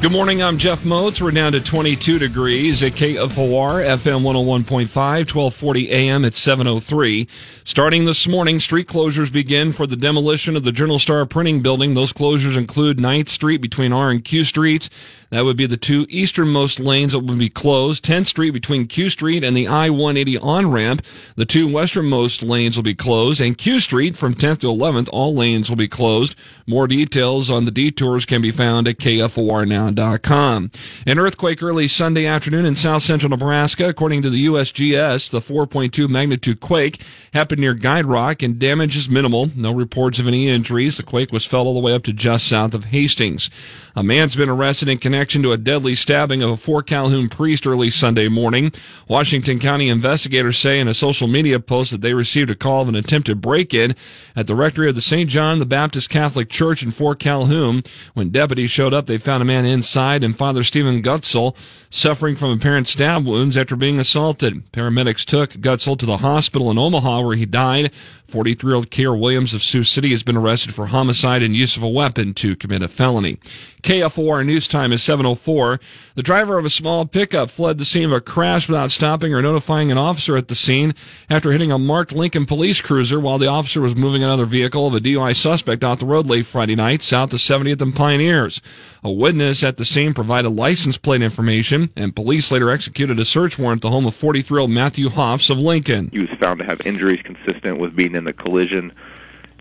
Good morning. I'm Jeff Motz. We're down to 22 degrees at KFOR, FM 101.5, 1240 AM at 703. Starting this morning, street closures begin for the demolition of the Journal Star printing building. Those closures include 9th Street between R and Q Streets. That would be the two easternmost lanes that would be closed. 10th Street between Q Street and the I-180 on-ramp. The two westernmost lanes will be closed. And Q Street from 10th to 11th, all lanes will be closed. More details on the detours can be found at KFORnow.com. An earthquake early Sunday afternoon in south central Nebraska. According to the USGS, the 4.2 magnitude quake happened near Guide Rock and damage is minimal. No reports of any injuries. The quake was felt all the way up to just south of Hastings. A man's been arrested in connection to a deadly stabbing of a Fort Calhoun priest early Sunday morning. Washington County investigators say in a social media post that they received a call of an attempted break-in at the rectory of the St. John the Baptist Catholic Church in Fort Calhoun. When deputies showed up, they found a man inside and Father Stephen Gutgsell suffering from apparent stab wounds after being assaulted. Paramedics took Gutgsell to the hospital in Omaha where he died. 43 year old Kierre Williams of Sioux City has been arrested for homicide and use of a weapon to commit a felony. KFOR news time is 704. The driver of a small pickup fled the scene of a crash without stopping or notifying an officer at the scene after hitting a marked Lincoln police cruiser while the officer was moving another vehicle of a DUI suspect off the road late Friday night south of 70th and Pioneers. A witness at the scene provided license plate information and police later executed a search warrant at the home of 43 year old Matthew Hoffs of Lincoln. He was found to have injuries consistent with being in the collision.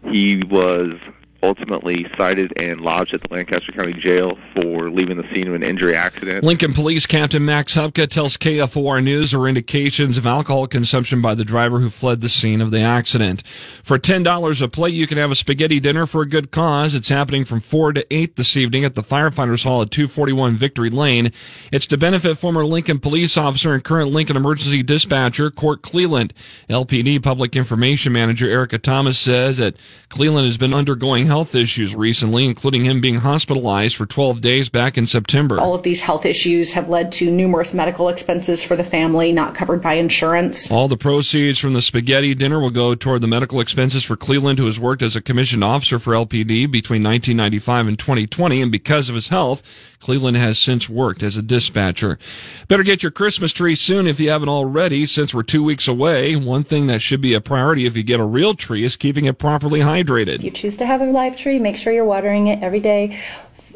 He was ultimately cited and lodged at the Lancaster County Jail for leaving the scene of an injury accident. Lincoln Police Captain Max Hupka tells KFOR News there indications of alcohol consumption by the driver who fled the scene of the accident. For $10 a plate, you can have a spaghetti dinner for a good cause. It's happening from 4 to 8 this evening at the Firefighters Hall at 241 Victory Lane. It's to benefit former Lincoln police officer and current Lincoln emergency dispatcher Court Cleland. LPD Public Information Manager Erica Thomas says that Cleland has been undergoing health issues recently, including him being hospitalized for 12 days back in September. All of these health issues have led to numerous medical expenses for the family not covered by insurance. All the proceeds from the spaghetti dinner will go toward the medical expenses for Cleveland, who has worked as a commissioned officer for LPD between 1995 and 2020. And because of his health, Cleveland has since worked as a dispatcher. Better get your Christmas tree soon if you haven't already, since we're two weeks away. One thing that should be a priority if you get a real tree is keeping it properly hydrated. You choose to have a live tree, make sure you're watering it every day.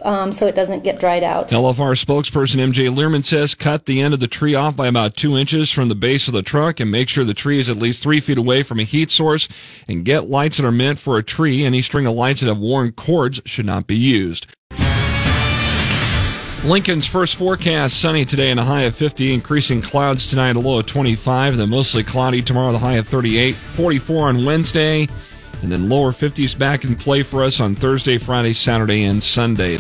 Um, so it doesn't get dried out. LFR spokesperson MJ Learman says cut the end of the tree off by about two inches from the base of the trunk and make sure the tree is at least three feet away from a heat source and get lights that are meant for a tree. Any string of lights that have worn cords should not be used. Lincoln's first forecast sunny today and a high of 50, increasing clouds tonight, a low of 25, then mostly cloudy tomorrow, the high of 38, 44 on Wednesday, and then lower 50s back in play for us on Thursday, Friday, Saturday, and Sunday.